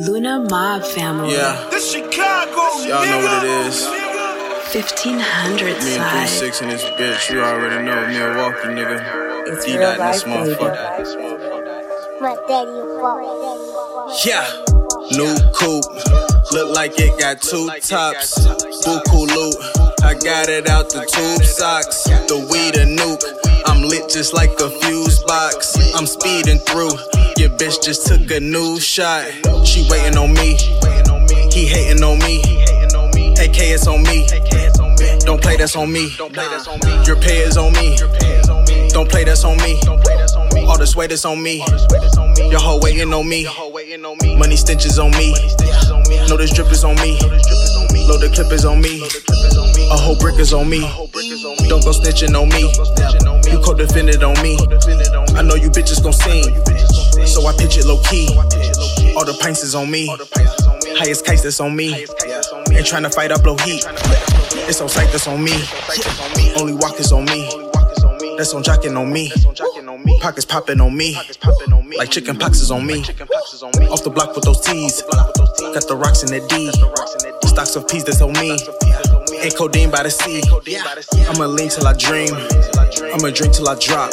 Luna Mob family. Yeah. This Chicago, Y'all know what it is. 1500 Me and side. 36 in this bitch. You already know. Milwaukee, nigga. It's D real dot in this life, baby. motherfucker. But daddy walk. Yeah. New coupe. Look like it got two tops. Buku loot. I got it out the tube socks. The lit just like a fuse box. I'm speeding through. Your bitch just took a new shot. She waiting on me. He hating on me. AK it's on me. Don't play that's on me. Your pay is on me. Don't play that's on me. All the sweat is on me. Your hoe waiting on me. Money stenches on me. Know this drip is on me. Load the clip is on me. A whole brick is on me. Don't go snitching on me. You co-defended on me. I know you bitches gon' sing. So I pitch it low key. All the pints is on me. Highest case that's on me. Ain't tryna fight, I blow heat. It's on sight that's on me. Only walk is on me. That's on jocking on me. Pockets popping on me. Like chicken pox is on me. Off the block with those T's. Got the rocks in the D. Stocks of peas that's on me. Ain't codeine by the sea. I'ma lean till I dream. I'ma drink till I drop.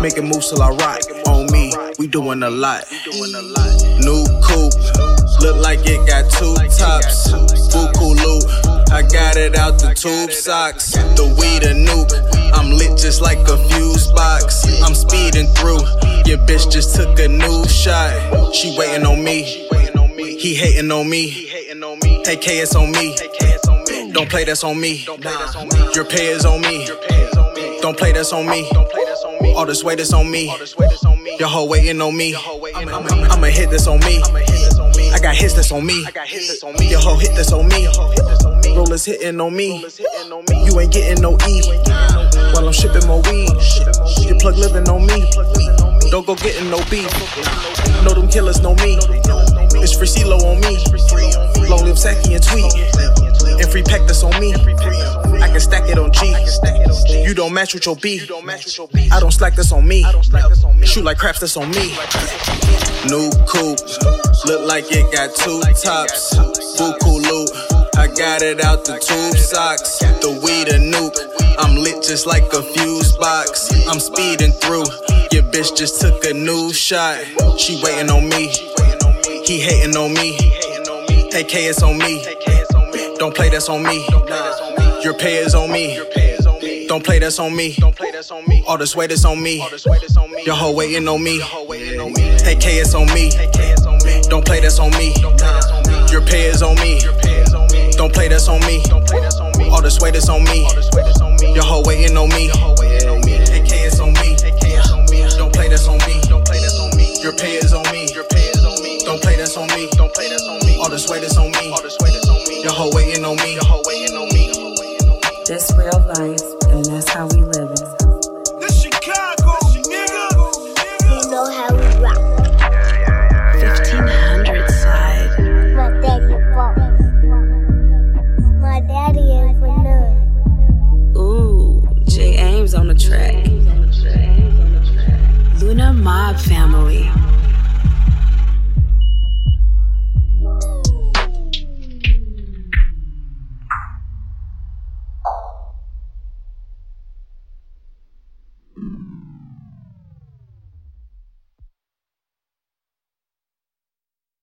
Making moves till I rock. On me, we doing a lot. New coupe. Look like it got two tops. Buku loot. I got it out the tube socks. The weed a nuke. I'm lit just like a fuse box. I'm speeding through. Your bitch just took a new shot. She waiting on me. He hating on me. AK it's on me. Don't play that's on me. Your pay is on me. Don't play that's on me. All this weight is on me. Your hoe waiting on me. I'ma hit this on me. I got hits that's on me. Your hoe hit this on me. Rollers hitting on me. You ain't getting no E. While I'm shipping more weed. Your plug living on me. Don't go getting no beef. Know them killers know me. It's free CeeLo on me. Long live Saki and Tweet. Free pack that's on me. I can stack it on G. You don't match with your B. I don't slack this on me. Shoot like craps that's on me. New coupe. Look like it got two tops. Buku loot. I got it out the tube socks. The weed a nuke. I'm lit just like a fuse box. I'm speeding through. Your bitch just took a new shot. She waiting on me. He hating on me. AK it's on me. Don't play that's on me. Your pay is on me. Don't play that's on me. This. All the sweat is on me. Your hoe waiting on me. AK it's on me. Don't play that's on me. Your pay is on me. Don't play that's on me. All the sweat is on me. Your hoe waiting on me. AK it's on me. Don't play that's on me. Your pay is on me. Don't play that's on me. All the sweat is on me. The whole waiting on me. The whole waiting on me. This real life, and that's how we live it. This Chicago, nigga. You know how we rock. 1500 side. My daddy boss. My daddy is a Ooh, Jay Aimz on the track. Luna Mob Family.